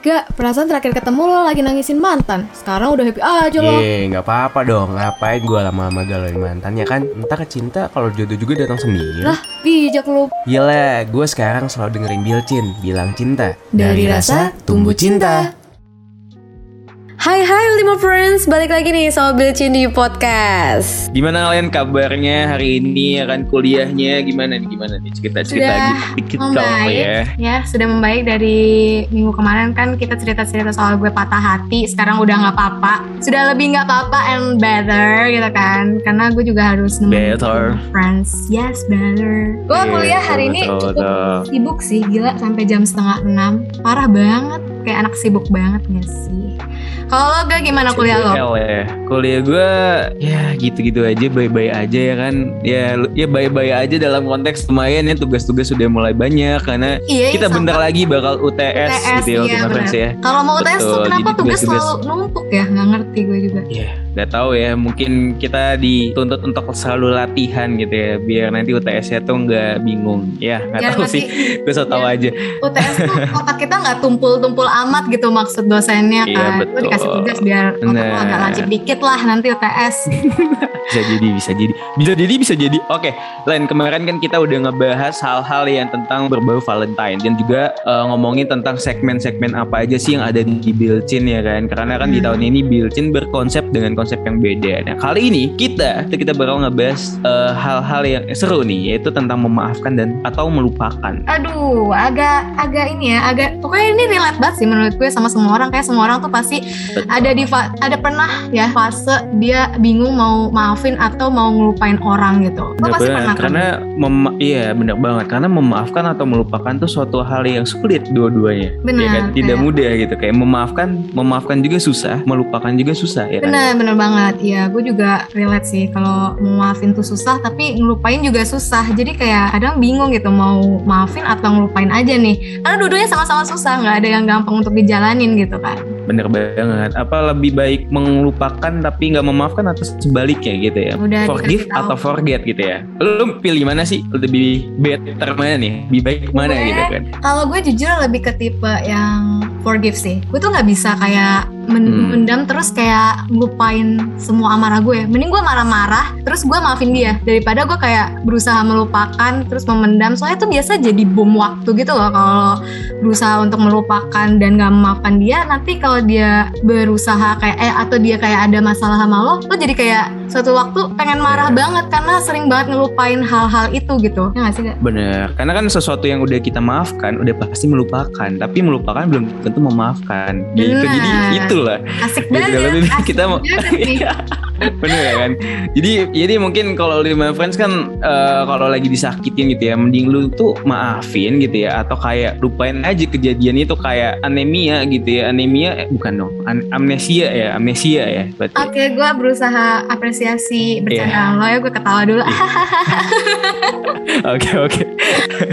gak, perasaan terakhir ketemu lo lagi nangisin mantan. Sekarang udah happy aja lo. Ye, nggak apa-apa dong. Ngapain gue lama-lama galauin mantan ya kan? Entah cinta kalau jodoh juga datang sendiri. Lah, bijak lo. Gila, gue sekarang selalu dengerin Bilcin, bilang cinta. Dari rasa tumbuh cinta. Hai hai Ultima Friends, balik lagi nih sama Bilcin di podcast. Gimana kalian kabarnya hari ini? Kan kuliahnya gimana nih? Gimana nih? Cerita cerita Sudah dikit dong membaik. Ya. ya sudah membaik dari minggu kemarin. Kan kita cerita-cerita soal gue patah hati. Sekarang udah nggak apa-apa. Sudah lebih nggak apa-apa and better gitu kan? Karena gue juga harus Better. friends. Yes better. Gue Iya, kuliah hari ini betul, cukup betul. sibuk sih. Gila sampai jam setengah enam. Parah banget. Kayak anak sibuk banget gak sih kalau lo gak gimana kuliah lo ya. Kuliah gue ya gitu-gitu aja baik-baik aja ya kan. Ya lu- ya baik-baik aja dalam konteks lumayan ya tugas-tugas sudah mulai banyak karena iya kita sama. bentar lagi bakal UTS, UTS, gitu ya iya, ya. kalau mau UTS tuh kenapa jadi tugas tugas-tugas- selalu numpuk ya nggak ngerti gue juga Ya, nggak tahu ya. Mungkin kita dituntut untuk selalu latihan gitu ya, biar nanti UTS-nya tuh nggak bingung. Ya, nggak Biar tahu nanti- sih. Gue so tau aja. UTS tuh otak kita nggak tumpul-tumpul amat gitu maksud dosennya Iya, kan. Gue betul. dikasih tugas biar otak lo Nah. agak lancip dikit lah nanti UTS. Bisa jadi, bisa jadi, bisa jadi, bisa jadi. Oke, lain kemarin kan kita udah ngebahas hal-hal yang tentang berbau Valentine dan juga eh, ngomongin tentang segmen-segmen apa aja sih yang ada di Bilcin ya kan. Karena kan di Hmm. tahun ini Bilcin berkonsep dengan konsep yang beda. Nah kali ini kita kita bakal ngebahas eh, hal-hal yang seru nih, yaitu tentang memaafkan dan atau melupakan. Aduh, agak agak ini ya, agak pokoknya ini relate banget sih menurut gue sama semua orang. Kayak semua orang tuh pasti Betul. ada di fa- ada pernah ya fase dia bingung mau maafin atau mau ngelupain orang gitu. Lo Bener pasti kan? karena mema- iya bener banget karena memaafkan atau melupakan tuh suatu hal yang sulit dua-duanya Benar, ya kan tidak kayak- mudah gitu kayak memaafkan memaafkan juga susah melupakan juga susah ya kan Bener, bener banget. Iya, gue juga relate sih. Kalau mau maafin tuh susah, tapi ngelupain juga susah. Jadi kayak kadang bingung gitu mau maafin atau ngelupain aja nih. Karena dua-duanya sama-sama susah, nggak ada yang gampang untuk dijalanin gitu kan. bener banget apa lebih baik melupakan tapi nggak memaafkan atau sebaliknya gitu ya Udah forgive atau forget gitu ya lu pilih mana sih lebih better mana nih lebih baik mana Gue- gitu kan Kalau gue jujur lebih ke tipe yang forgive sih. Gue tuh nggak bisa kayak men- Hmm. mendam terus kayak lupain semua amarah gue. Mending gue marah-marah terus gue maafin dia daripada gue kayak berusaha melupakan terus memendam. Soalnya tuh biasa jadi bom waktu gitu loh kalau berusaha untuk melupakan dan gak memaafkan dia. Nanti kalau dia berusaha kayak eh atau dia kayak ada masalah sama lo, lo jadi kayak suatu waktu pengen marah Iya. banget karena sering banget ngelupain hal-hal itu gitu. Ya gak sih? Gak? bener karena kan sesuatu yang udah kita maafkan udah pasti melupakan tapi melupakan belum tentu memaafkan gitu Bener. Jadi itulah Asik banget. asik kita mau- nih. bener ya kan jadi jadi mungkin kalau lima friends kan eh, kalau lagi disakitin gitu ya mending lu tuh maafin gitu ya atau kayak lupain aja kejadian itu kayak anemia gitu ya anemia eh, bukan dong An- amnesia ya amnesia ya Oke, gue berusaha apresiasi bercandaan lo ya, gue ketawa dulu. Iya. oke oke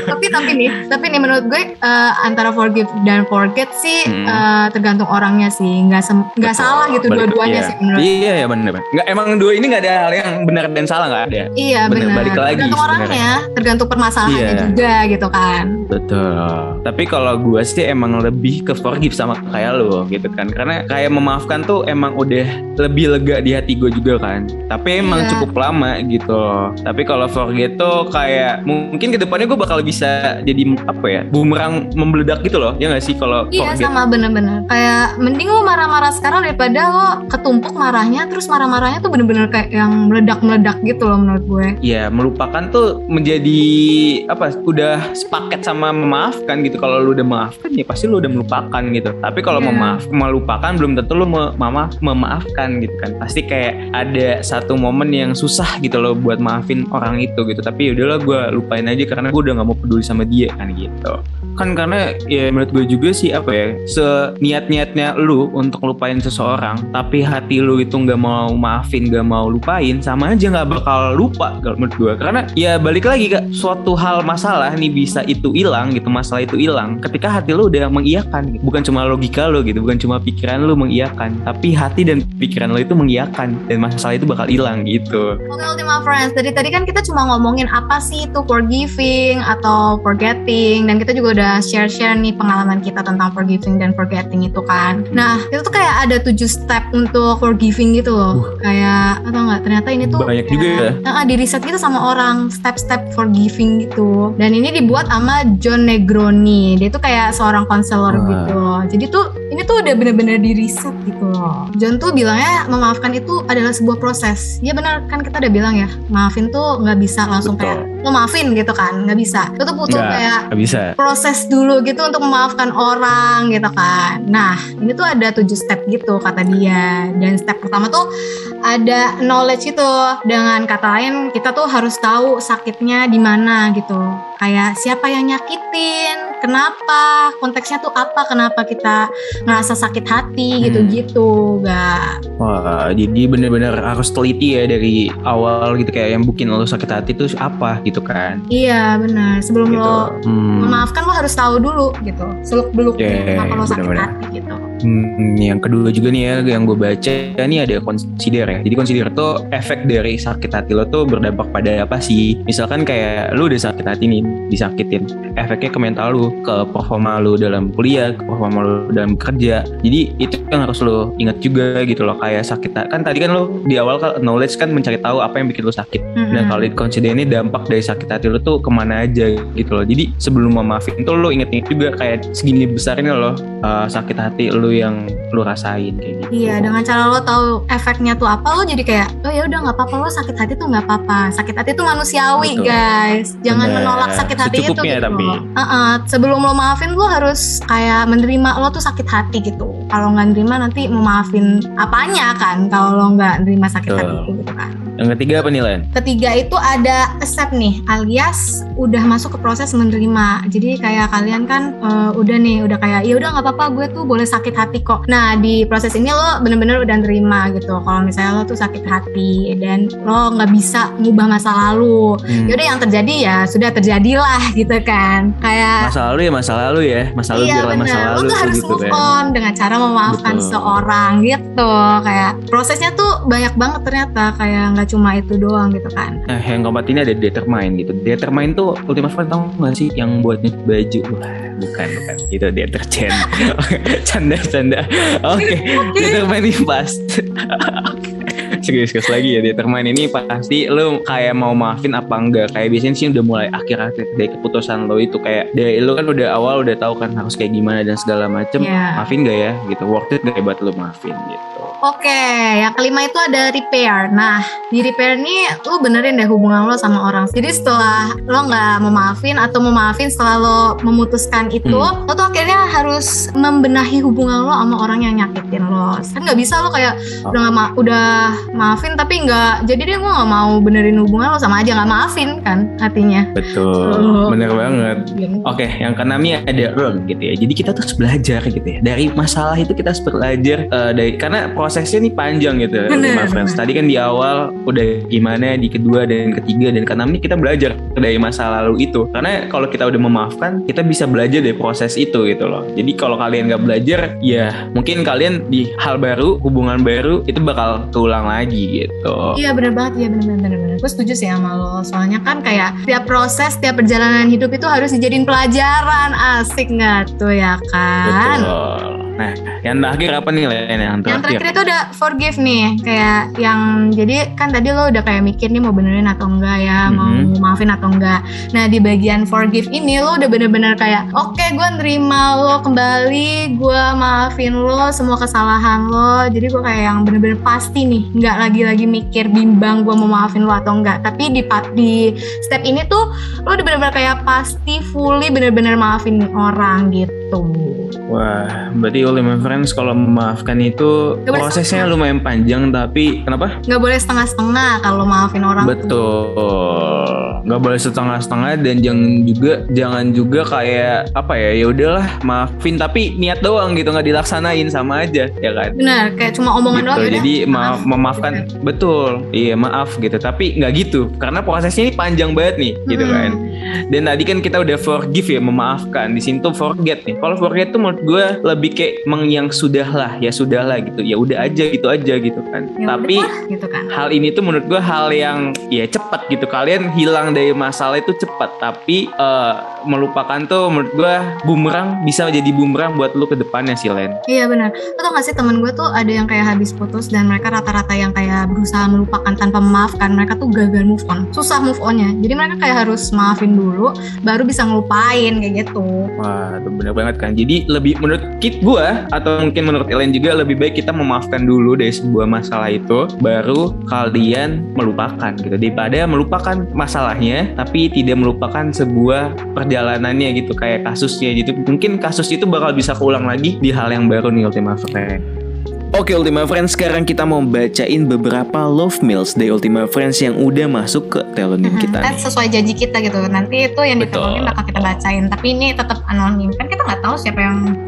tapi tapi nih, tapi nih menurut gue eh, antara forgive dan forget sih Hmm. eh, tergantung orangnya sih, nggak nggak Betul. salah gitu dua-duanya iya. sih menurut. iya ya bener nggak emang dua ini nggak ada hal yang benar dan salah nggak ada Iya benar. balik lagi tergantung orangnya, tergantung permasalahannya Iya. juga gitu kan. Betul. Tapi kalau gue sih emang lebih ke forgive sama kayak lo gitu kan. Karena kayak memaafkan tuh emang udah lebih lega di hati gue juga kan. Tapi emang Iya. cukup lama gitu. Tapi kalau forget tuh kayak mungkin ke depannya gue bakal bisa jadi apa ya bumerang membeledak gitu loh. Ya nggak sih kalau Iya forget. sama bener-bener Kayak mending lo marah-marah sekarang daripada lo ketumpuk marahnya Terus marah-marahnya tuh bener-bener kayak yang meledak-meledak gitu loh menurut gue Ya melupakan tuh menjadi apa? Udah sepaket sama memaafkan gitu. Kalau lu udah maafkan ya pasti lu udah melupakan gitu. Tapi kalau Iya. memaaf melupakan belum tentu lu me- mama- memaafkan gitu kan. Pasti kayak ada satu momen yang susah gitu loh buat maafin orang itu gitu. Tapi yaudahlah gue lupain aja karena gue udah nggak mau peduli sama dia kan gitu. Kan karena ya menurut gue juga sih apa ya seniat-niatnya lu untuk lupain seseorang tapi hati lu itu nggak mau maafin gak mau lupain sama aja nggak bakal lupa kalau menurut gue karena ya balik lagi kak suatu hal masalah nih bisa itu hilang gitu masalah itu hilang ketika hati lo udah mengiyakan gitu. bukan cuma logika lo gitu bukan cuma pikiran lo mengiyakan tapi hati dan pikiran lo itu mengiyakan dan masalah itu bakal hilang gitu Oke Ultima Friends, dari tadi kan kita cuma ngomongin apa sih itu forgiving atau forgetting dan kita juga udah share-share nih pengalaman kita tentang forgiving dan forgetting itu kan. Nah itu tuh kayak ada tujuh step untuk forgiving gitu loh. Kayak atau enggak ternyata ini tuh banyak juga ya Nah, di riset gitu sama orang step-step forgiving gitu. Dan ini dibuat sama John Negroni. Dia tuh kayak seorang konselor Wah. gitu loh. Jadi tuh ini tuh udah bener-bener di riset gitu loh. John tuh bilangnya memaafkan itu adalah sebuah proses. Ya benar kan kita udah bilang ya, maafin tuh nggak bisa langsung Betul. kayak lo maafin gitu kan, nggak bisa. Itu tuh butuh kayak bisa proses dulu gitu untuk memaafkan orang gitu kan. Nah, ini tuh ada tujuh step gitu kata dia. Dan step pertama tuh ada knowledge itu. Dengan kata lain, kita tuh harus tahu sakitnya di mana gitu. Kayak siapa yang nyakitin, kenapa, konteksnya tuh apa, kenapa kita ngerasa sakit hati Hmm. gitu-gitu, gak Wah, jadi bener-bener harus teliti ya dari awal gitu kayak yang bikin lo sakit hati tuh apa gitu kan. Iya benar. Sebelum Gitu. lo Hmm. memaafkan lo harus tahu dulu gitu. Seluk beluk Yeah, kenapa lo sakit benar-benar. hati gitu. Hmm, yang kedua juga nih ya yang gue baca ini ada consider ya. Jadi consider tuh efek dari sakit hati lo tuh berdampak pada apa sih? Misalkan kayak lu udah sakit hati nih, disakitin. Efeknya ke mental lu, ke performa lu dalam kuliah, ke performa lu dalam kerja. Jadi itu yang harus lo ingat juga gitu loh kayak sakit hati. Kan tadi kan lo di awal kan knowledge kan mencari tahu apa yang bikin lo sakit. Nah Mhm. kalau consider ini dampak dari sakit hati lo tuh ke mana aja gitu loh. Jadi sebelum memaafin tuh lo inget-inget juga kayak segini besarnya loh uh, sakit hati lo yang lo rasain kayak gitu. Iya, dengan cara lo tahu efeknya tuh apa, lo jadi kayak, oh ya udah nggak apa-apa lo sakit hati tuh nggak apa-apa. Sakit hati tuh manusiawi, Betul. guys. Jangan Bener. menolak sakit hati itu gitu. tapi. Heeh, sebelum lo maafin, lo harus kayak menerima lo tuh sakit hati gitu. Kalau nggak nerima nanti mau maafin apanya kan? Kalau lo nggak nerima sakit hati Betul. itu gitu kan. Yang ketiga apa nih Len? Ketiga itu ada accept nih, alias udah masuk ke proses menerima. Jadi kayak kalian kan eh, udah nih, udah kayak ya udah nggak apa-apa gue tuh boleh sakit hati kok. Nah di proses ini lo bener-bener udah nerima gitu. Kalau misalnya lo tuh sakit hati dan lo nggak bisa ngubah masa lalu. Hmm. Yaudah yang terjadi ya sudah terjadilah gitu kan. Kayak Masa lalu ya masa lalu ya, masa lalu Iya biarlah masa benar, lo lalu tuh harus gitu move kan. on dengan cara memaafkan Betul. seseorang gitu. Kayak prosesnya tuh banyak banget ternyata kayak nggak cuma itu doang gitu kan. Nah, yang keempat ini ada determine gitu. Determine tuh Ultima Friend tau gak sih yang buat baju? Wah, bukan, bukan. Itu deterjen. canda, canda. Oke, determine ini pas. serius serius lagi ya determine ini pasti lu kayak mau maafin apa enggak kayak biasanya sih udah mulai akhir-akhir dari keputusan lo itu kayak dari lu kan udah awal udah tahu kan harus kayak gimana dan segala macem Iya. maafin gak ya gitu worth it gak ya buat lu maafin gitu Oke, yang kelima itu ada repair. Nah, di repair ini lu benerin deh hubungan lo sama orang. Jadi setelah lo nggak memaafin atau memaafin setelah lo memutuskan itu, Hmm. lo tuh akhirnya harus membenahi hubungan lo sama orang yang nyakitin lo. Kan nggak bisa lo kayak udah nggak ma- udah maafin tapi nggak jadi deh gue nggak mau benerin hubungan lo sama aja nggak maafin kan artinya. betul Oh. bener banget Oke, yang keenamnya ada learn gitu ya. Jadi kita tuh harus belajar gitu ya. Dari masalah itu kita harus belajar eh, dari karena prosesnya nih panjang gitu. Bener, my friends. bener. Tadi kan di awal udah gimana, di kedua dan ketiga dan keenam nih kita belajar dari masa lalu itu. Karena kalau kita udah memaafkan, kita bisa belajar dari proses itu gitu loh. Jadi kalau kalian nggak belajar, ya mungkin kalian di hal baru, hubungan baru itu bakal keulang lagi gitu. Iya bener banget, iya bener bener. bener. Gue setuju sih sama lo. Soalnya kan kayak tiap proses, tiap perjalanan hidup itu harus dijadiin pelajaran. Asik nggak tuh ya kan? Betul. Nah, yang terakhir apa nih Len? Yang Yang terakhir. terakhir itu ada forgive nih, kayak yang jadi kan tadi lo udah kayak mikir nih mau benerin atau enggak ya, Mhm. mau maafin atau enggak. Nah di bagian forgive ini lo udah bener-bener kayak, oke gue nerima lo kembali, gue maafin lo semua kesalahan lo. Jadi gue kayak yang bener-bener pasti nih, nggak lagi-lagi mikir bimbang gue mau maafin lo atau enggak. Tapi di di step ini tuh lo udah bener-bener kayak pasti fully bener-bener maafin orang gitu. Wah, berarti Ultimate Friends kalau memaafkan itu Gak boleh prosesnya setengah. lumayan panjang tapi kenapa? Nggak boleh setengah-setengah kalau maafin orang. Betul. Nggak boleh setengah-setengah dan jangan juga jangan juga kayak apa ya? Ya udahlah, maafin tapi niat doang gitu nggak dilaksanain sama aja, ya kan? Benar, kayak cuma omongan gitu. doang. Jadi yaudah, ma- memaafkan betul. Iya, maaf gitu. Tapi nggak gitu. Karena prosesnya ini panjang banget nih, gitu Hmm. kan. Dan tadi kan kita udah forgive ya, memaafkan. Di sini tuh forget nih. Kalau forget tuh menurut gue lebih kayak meng yang sudah lah, ya sudah lah gitu. Ya udah aja gitu aja gitu kan. Ya Tapi udah, gitu kan. hal ini tuh menurut gue hal yang ya cepat gitu kalian hilang dari masalah itu cepat tapi eh, melupakan tuh menurut gue bumerang bisa jadi bumerang buat lu ke depannya sih Len Iya benar. Lo tau gak sih temen gue tuh ada yang kayak habis putus dan mereka rata-rata yang kayak berusaha melupakan tanpa memaafkan. Mereka tuh gagal move on, susah move onnya. Jadi mereka kayak harus maafin dulu, baru bisa ngelupain kayak gitu. wah bener banget kan jadi lebih menurut kit gue atau mungkin menurut Ellen juga lebih baik kita memaafkan dulu dari sebuah masalah itu baru kalian melupakan gitu daripada melupakan masalahnya tapi tidak melupakan sebuah perjalanannya gitu kayak kasusnya gitu mungkin kasus itu bakal bisa keulang lagi di hal yang baru nih Ultima Friend Oke Ultima Friends, sekarang kita mau bacain beberapa love mails dari Ultima Friends yang udah masuk ke telonym kita Kan nih. sesuai janji kita gitu. Nanti itu yang ditemuin bakal kita bacain. Tapi ini tetap anonim. Kan kita nggak tahu siapa yang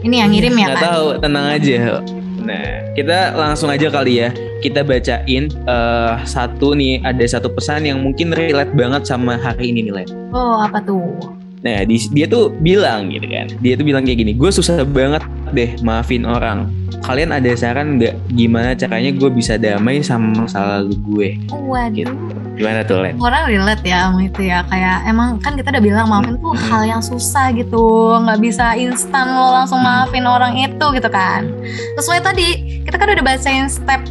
ini yang ngirim ya kan. tahu, tenang aja. Nah, kita langsung aja kali ya. Kita bacain eh, satu nih, ada satu pesan yang mungkin relate banget sama hari ini nih, Len. Oh apa tuh? Nah, di- dia tuh bilang gitu kan. Dia tuh bilang kayak gini, gue susah banget deh maafin orang. Kalian ada saran nggak gimana caranya gue bisa damai sama masa lalu gue? Waduh. Gitu. Gimana tuh, Len? orang relate ya sama itu ya kayak emang kan kita udah bilang maafin tuh Hmm. hal yang susah gitu nggak bisa instan lo langsung maafin orang itu gitu kan sesuai tadi kita kan udah bacain step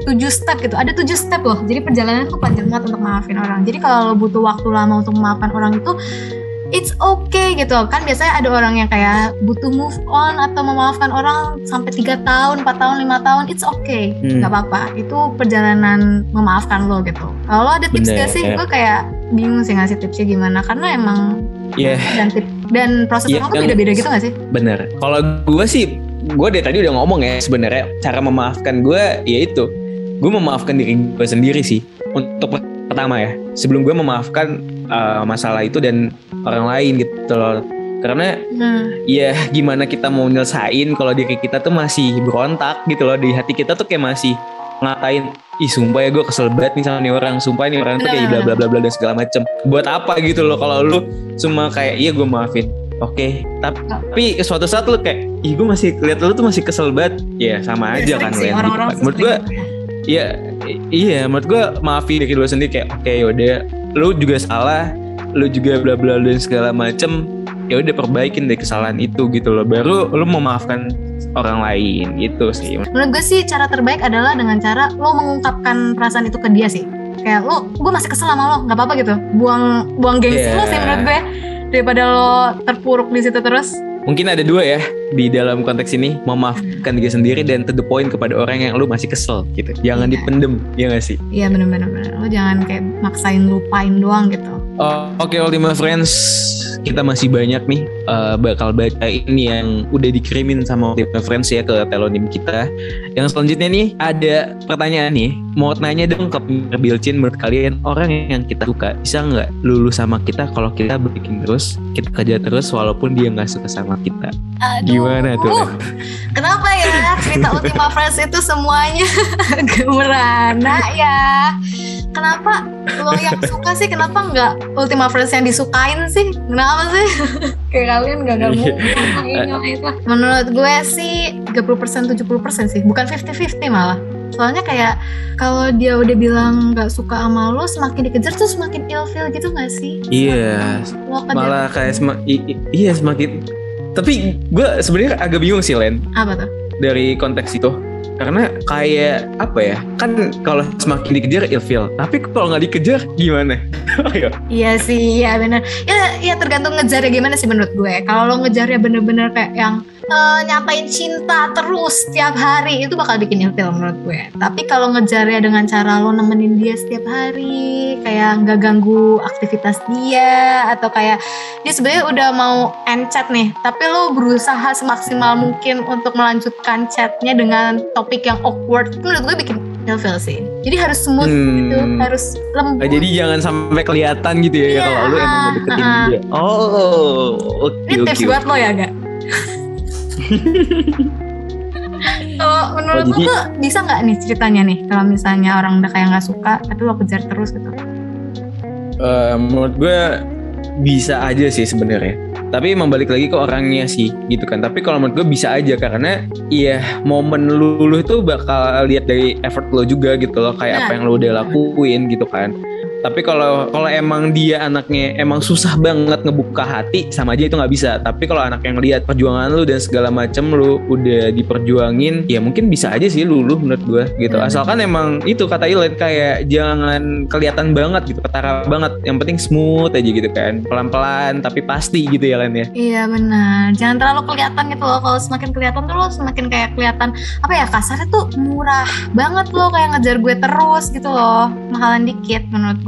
7 step gitu ada 7 step loh jadi perjalanan tuh panjang banget untuk maafin orang jadi kalau lo butuh waktu lama untuk memaafkan orang itu it's okay gitu kan biasanya ada orang yang kayak butuh move on atau memaafkan orang sampai tiga tahun 4 tahun lima tahun it's okay Hmm. nggak apa-apa itu perjalanan memaafkan lo gitu kalau lo ada tips Bener. gak sih gue kayak bingung sih ngasih tipsnya gimana karena emang Iya. dan tip dan proses Iya, orang tuh beda-beda gitu gak sih Bener. Kalau gue sih, gue dari tadi udah ngomong ya sebenarnya cara memaafkan gue ya itu, gue memaafkan diri gue sendiri sih. Untuk pertama ya, sebelum gue memaafkan uh, masalah itu dan orang lain gitu loh. Karena nah ya gimana kita mau nyelesain kalau diri kita tuh masih berontak gitu loh di hati kita tuh kayak masih ngatain ih sumpah ya gue kesel banget nih sama nih orang sumpah nih orang tuh kayak bla bla bla bla dan segala macem buat apa gitu loh kalau lu cuma kayak iya gue maafin oke tapi suatu saat lu kayak ih gue masih lihat lu tuh masih kesel banget ya sama aja Sering kan sih, Len, orang-orang kan. menurut gue gitu. Iya, iya, menurut gue maafin diri lu sendiri kayak oke yaudah, lu juga salah, lu juga bla bla dan segala macem, ya udah perbaikin deh kesalahan itu gitu loh, baru lu memaafkan orang lain gitu sih. menurut gue sih cara terbaik adalah dengan cara lo mengungkapkan perasaan itu ke dia sih kayak lo gue masih kesel sama lo nggak apa-apa gitu buang buang gengsi Yeah. lo sih menurut gue daripada lo terpuruk di situ terus Mungkin ada dua ya di dalam konteks ini, memaafkan diri sendiri dan to the point kepada orang yang lu masih kesel gitu. Jangan Iya. dipendem, ya gak sih? iya bener-bener bener. lo jangan kayak maksain lupain doang gitu Oh, Oke Ultima Friends, kita masih banyak nih uh, bakal bacain yang udah dikirimin sama Ultima Friends ya ke telonim kita. Yang selanjutnya nih ada pertanyaan nih, mau nanya dong ke Bilcin menurut kalian orang yang kita suka bisa nggak lulus sama kita kalau kita bikin terus, kita kerja terus walaupun dia nggak suka sama kita. Aduh. Gimana tuh? Len? Kenapa ya cerita Ultima Friends itu semuanya gemerana ya? Kenapa lo yang suka sih? Kenapa nggak Ultima Friends yang disukain sih? Kenapa sih? Kayak kalian gak gak Iya. lah itu. Menurut gue sih 30% 70% sih, bukan 50-50 malah. Soalnya kayak kalau dia udah bilang nggak suka sama lo, semakin dikejar tuh semakin ilfeel gitu gak sih? Iya, kejar malah kayak sema- iya semakin. Tapi gue sebenarnya agak bingung sih Len. apa tuh? dari konteks itu karena kayak apa ya kan kalau semakin dikejar ilfeel tapi kalau nggak dikejar gimana Iya sih, iya benar. Ya ya tergantung ngejarnya gimana sih menurut gue. Kalau lo ngejarnya bener-bener kayak yang eh, nyatain cinta terus setiap hari itu bakal bikin ilfil menurut gue. Tapi kalau ngejarnya dengan cara lo nemenin dia setiap hari, kayak nggak ganggu aktivitas dia atau kayak dia sebenarnya udah mau end chat nih, tapi lo berusaha semaksimal mungkin untuk melanjutkan chatnya dengan topik yang awkward, itu menurut gue bikin ilfil sih. Jadi harus smooth Hmm. gitu, harus lembut. Ah, jadi jangan sampai kelihatan gitu ya Iya, kalau lu emang mau deketin ah, dia. Oh, oke Ini oke. tips buat lo ya, gak? Kalau menurut Oh, lo jadi- tuh bisa nggak nih ceritanya nih kalau misalnya orang udah kayak nggak suka tapi lo kejar terus gitu? Eh, menurut gue bisa aja sih sebenarnya. Tapi emang balik lagi ke orangnya sih gitu kan. Tapi kalau menurut gue bisa aja karena iya momen lu, lu itu bakal lihat dari effort lo juga gitu loh kayak apa Benar. yang lo udah lakuin gitu kan. Tapi kalau kalau emang dia anaknya emang susah banget ngebuka hati sama aja itu nggak bisa. Tapi kalau anak yang lihat perjuangan lu dan segala macem lu udah diperjuangin, ya mungkin bisa aja sih luluh menurut gue gitu. Hmm. Asalkan emang itu kata Ilen kayak jangan kelihatan banget gitu, ketara banget. Yang penting smooth aja gitu kan, pelan-pelan tapi pasti gitu ya Len ya. Iya benar. Jangan terlalu kelihatan gitu loh. Kalau semakin kelihatan tuh lo semakin kayak kelihatan apa ya kasarnya tuh murah banget lo kayak ngejar gue terus gitu loh. Mahalan dikit menurut gue.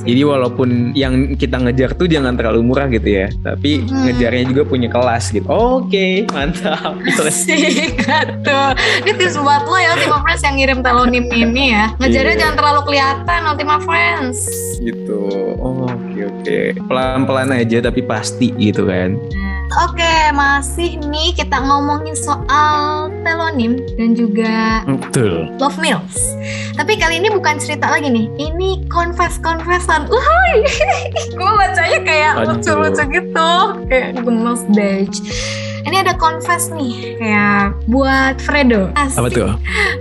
Jadi walaupun yang kita ngejar tuh jangan terlalu murah gitu ya, tapi Hmm. ngejarnya juga punya kelas gitu. Oke, mantap. Sih gitu. Ini tips buat lo ya Ultima Friends yang ngirim telonim ini ya. Ngejarnya Iya. jangan terlalu kelihatan Ultima Friends. gitu. Oh, oke oke. Pelan-pelan aja tapi pasti gitu kan. Oke, masih nih kita ngomongin soal telonim dan juga Betul. love meals. Tapi kali ini bukan cerita lagi nih. Ini confess confessan. Uhuy. Gue bacanya kayak lucu-lucu gitu, kayak gemes deh. Ini ada confess nih, kayak buat Fredo. Asik. Apa tuh?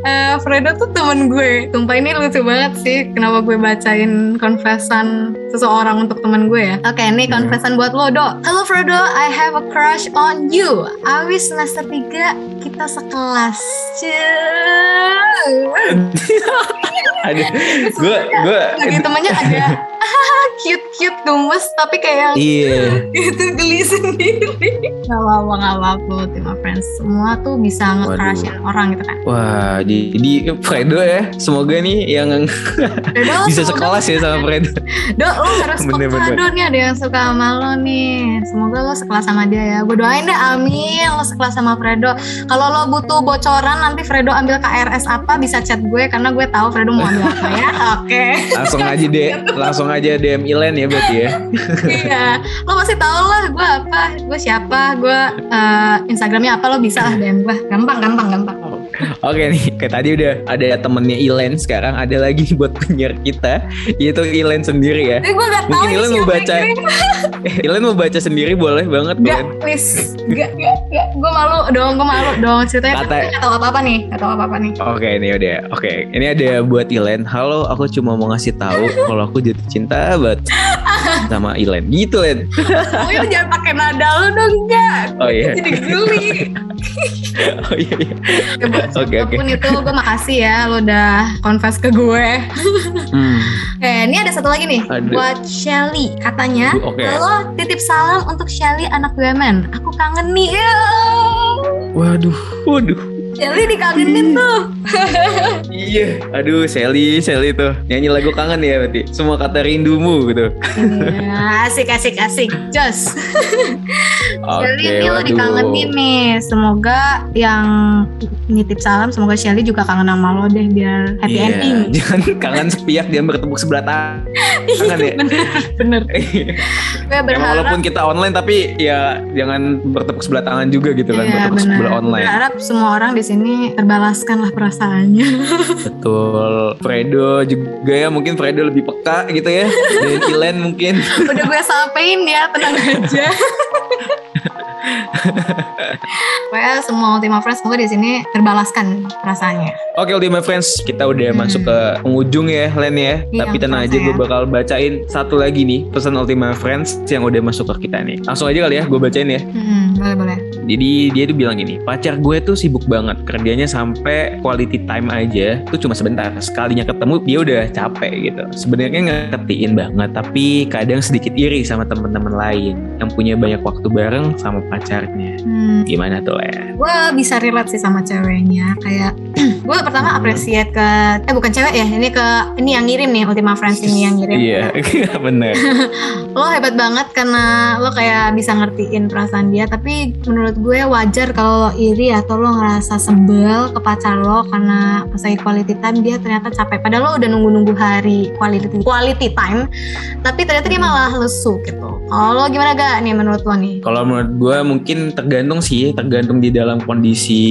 Eh, Fredo tuh temen gue. Sumpah ini lucu banget sih. Kenapa gue bacain confessan seseorang untuk temen gue ya? Oke, ini Hmm. confessan buat lo, Do. Halo Fredo, I have a crush on you. Awis semester 3 kita sekelas. Cie. Gue gue Lagi temennya ada cute-cute gemes tapi kayak yang Iya. itu geli sendiri. Gak apa-apa, gak apa-apa, Ultima Friends. Semua tuh bisa nge-crushin orang gitu kan. Wah, jadi Fredo ya. Semoga nih yang Fredo, bisa sekelas ya sama Fredo. Dok, lo harus Bener-bener. peka nih ada yang suka sama lo nih. Semoga lo sekelas sama dia ya. Gue doain deh, amin. Lo sekelas sama Fredo. Kalau lo butuh bocoran nanti Fredo ambil KRS apa bisa chat gue karena gue tahu Fredo mau ambil apa ya. Oke. Langsung aja deh, langsung aja DM Ilen ya berarti ya. Iya. Lo pasti tahu lah gue apa, gue siapa, gue eh, Instagramnya apa lo bisa lah DM gue. Gampang, gampang, gampang. Oke nih, kayak tadi udah ada temennya Ilen, sekarang ada lagi buat penyiar kita, yaitu Ilen sendiri ya. Eh, Mungkin Ilen mau baca. Ilen mau baca sendiri boleh banget Gak, Ilen. please. Gak, gak, gak. Gue malu dong, gue malu dong. Ceritanya Kata- gak tahu apa-apa nih. Gak apa-apa nih. Oke ini udah, oke ini ada buat Ilen. Halo, aku cuma mau ngasih tahu kalau aku jatuh cinta banget sama Ilen. Gitu Len. Oh ya jangan pakai nada lu dong enggak. Oh iya. Jadi geli. Oh iya iya. Oke, oke. siapa pun itu gue makasih ya lo udah confess ke gue. Hmm. Eh ini ada satu lagi nih Ada. buat Shelly katanya. Oke. Halo titip salam untuk Shelly anak BUMN. Aku kangen nih. Waduh, waduh. Shelly dikangenin tuh. Iya. Aduh, Sally, Sally tuh nyanyi lagu kangen ya berarti. Semua kata rindumu gitu. Iya, asik asik asik. Jos. Shelly ini lo dikangenin nih. Semoga yang nitip salam semoga Shelly juga kangen sama lo deh biar happy Iya, ending. Jangan kangen sepihak dia bertepuk sebelah tangan. Kangen ya. Bener. Gue Emang berharap walaupun kita online tapi ya jangan bertepuk sebelah tangan juga gitu kan, Iya bertepuk benar. sebelah online. Berharap semua orang di sini terbalaskan lah perasaannya. Betul. Fredo juga ya mungkin Fredo lebih peka gitu ya. Dan Ilen mungkin. Udah gue sampein ya, tenang aja. Well, semua Ultima Friends semoga di sini terbalaskan perasaannya. Oke Ultimate Friends, kita udah Hmm. masuk ke penghujung ya Len ya. Iya, Tapi tenang aja gue ya. bakal bacain satu lagi nih pesan Ultimate Friends yang udah masuk ke kita nih. Langsung aja kali ya gue bacain ya. Hmm, boleh boleh. Jadi dia tuh bilang gini, pacar gue tuh sibuk banget kerjanya sampai quality time aja tuh cuma sebentar. Sekalinya ketemu dia udah capek gitu. Sebenarnya ngertiin banget, tapi kadang sedikit iri sama teman-teman lain yang punya banyak waktu bareng sama pacarnya. Hmm, Gimana tuh ya? gue bisa relate sih sama ceweknya kayak gue pertama appreciate ke eh bukan cewek ya ini ke ini yang ngirim nih Ultima Friends ini yang ngirim Iya, bener. lo hebat banget karena lo kayak bisa ngertiin perasaan dia tapi menurut gue wajar kalau lo iri atau lo ngerasa sebel ke pacar lo karena pas lagi quality time dia ternyata capek. Padahal lo udah nunggu-nunggu hari quality quality time tapi ternyata dia malah lesu gitu kalau lo gimana gak nih menurut lo nih. Kalau menurut gue mungkin tergantung sih, tergantung di dalam kondisi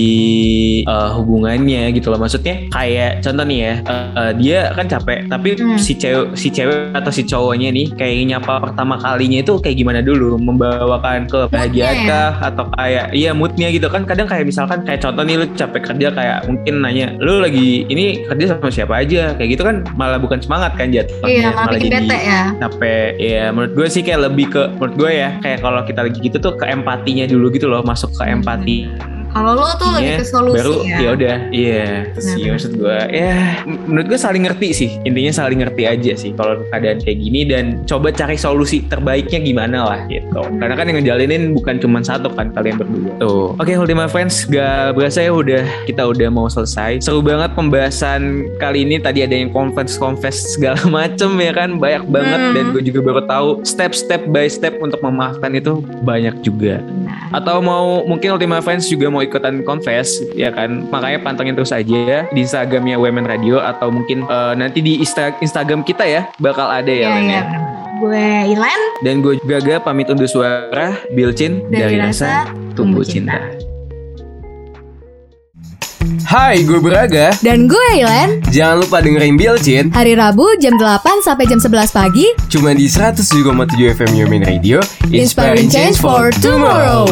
eh, hubungannya gitu loh. Maksudnya kayak contoh nih ya, eh, eh, dia kan capek, tapi Hmm. si cewek si cewek atau si cowoknya nih kayak nyapa pertama kalinya itu kayak gimana dulu, membawakan kebahagiaan ya? kah? Atau kayak iya moodnya gitu. Kan kadang kayak misalkan kayak contoh nih lu capek kerja kayak mungkin nanya lu lagi ini kerja sama siapa aja? Kayak gitu kan malah bukan semangat kan jatuhnya iya malah bikin jadi- bete ya. capek. Ya menurut gue sih kayak lebih ke menurut gue ya kayak kalau kita lagi gitu tuh ke empatinya dulu gitu loh masuk ke empati kalau lo tuh lebih Iya, ke solusi baru ya. ya udah iya terus Benar, sih benar. maksud gue ya menurut gue saling ngerti sih intinya saling ngerti aja sih kalau keadaan kayak gini dan coba cari solusi terbaiknya gimana lah gitu. Karena kan yang ngejalinin bukan cuma satu kan kalian berdua. Tuh. Oke Ultima Friends gak berasa ya udah kita udah mau selesai. Seru banget pembahasan kali ini. Tadi ada yang confess confess segala macem ya kan banyak banget. Hmm. dan gue juga baru tahu step step by step untuk memaafkan itu banyak juga. Atau mau mungkin Ultima Friends juga mau ikutan confess ya kan makanya pantengin terus aja ya di Instagramnya Women Radio atau mungkin eh, nanti di Insta- Instagram kita ya bakal ada ya, Iya, Len, iya, ya. benar. gue Ilan dan gue Gaga pamit undur suara Bilcin dari, rasa tumbuh cinta. Hai, gue Braga. Dan gue Ilen, Jangan lupa dengerin Bilcin hari Rabu jam 8 sampai jam 11 pagi, cuma di 107,7 FM Yomin Radio. Inspiring Change for Tomorrow.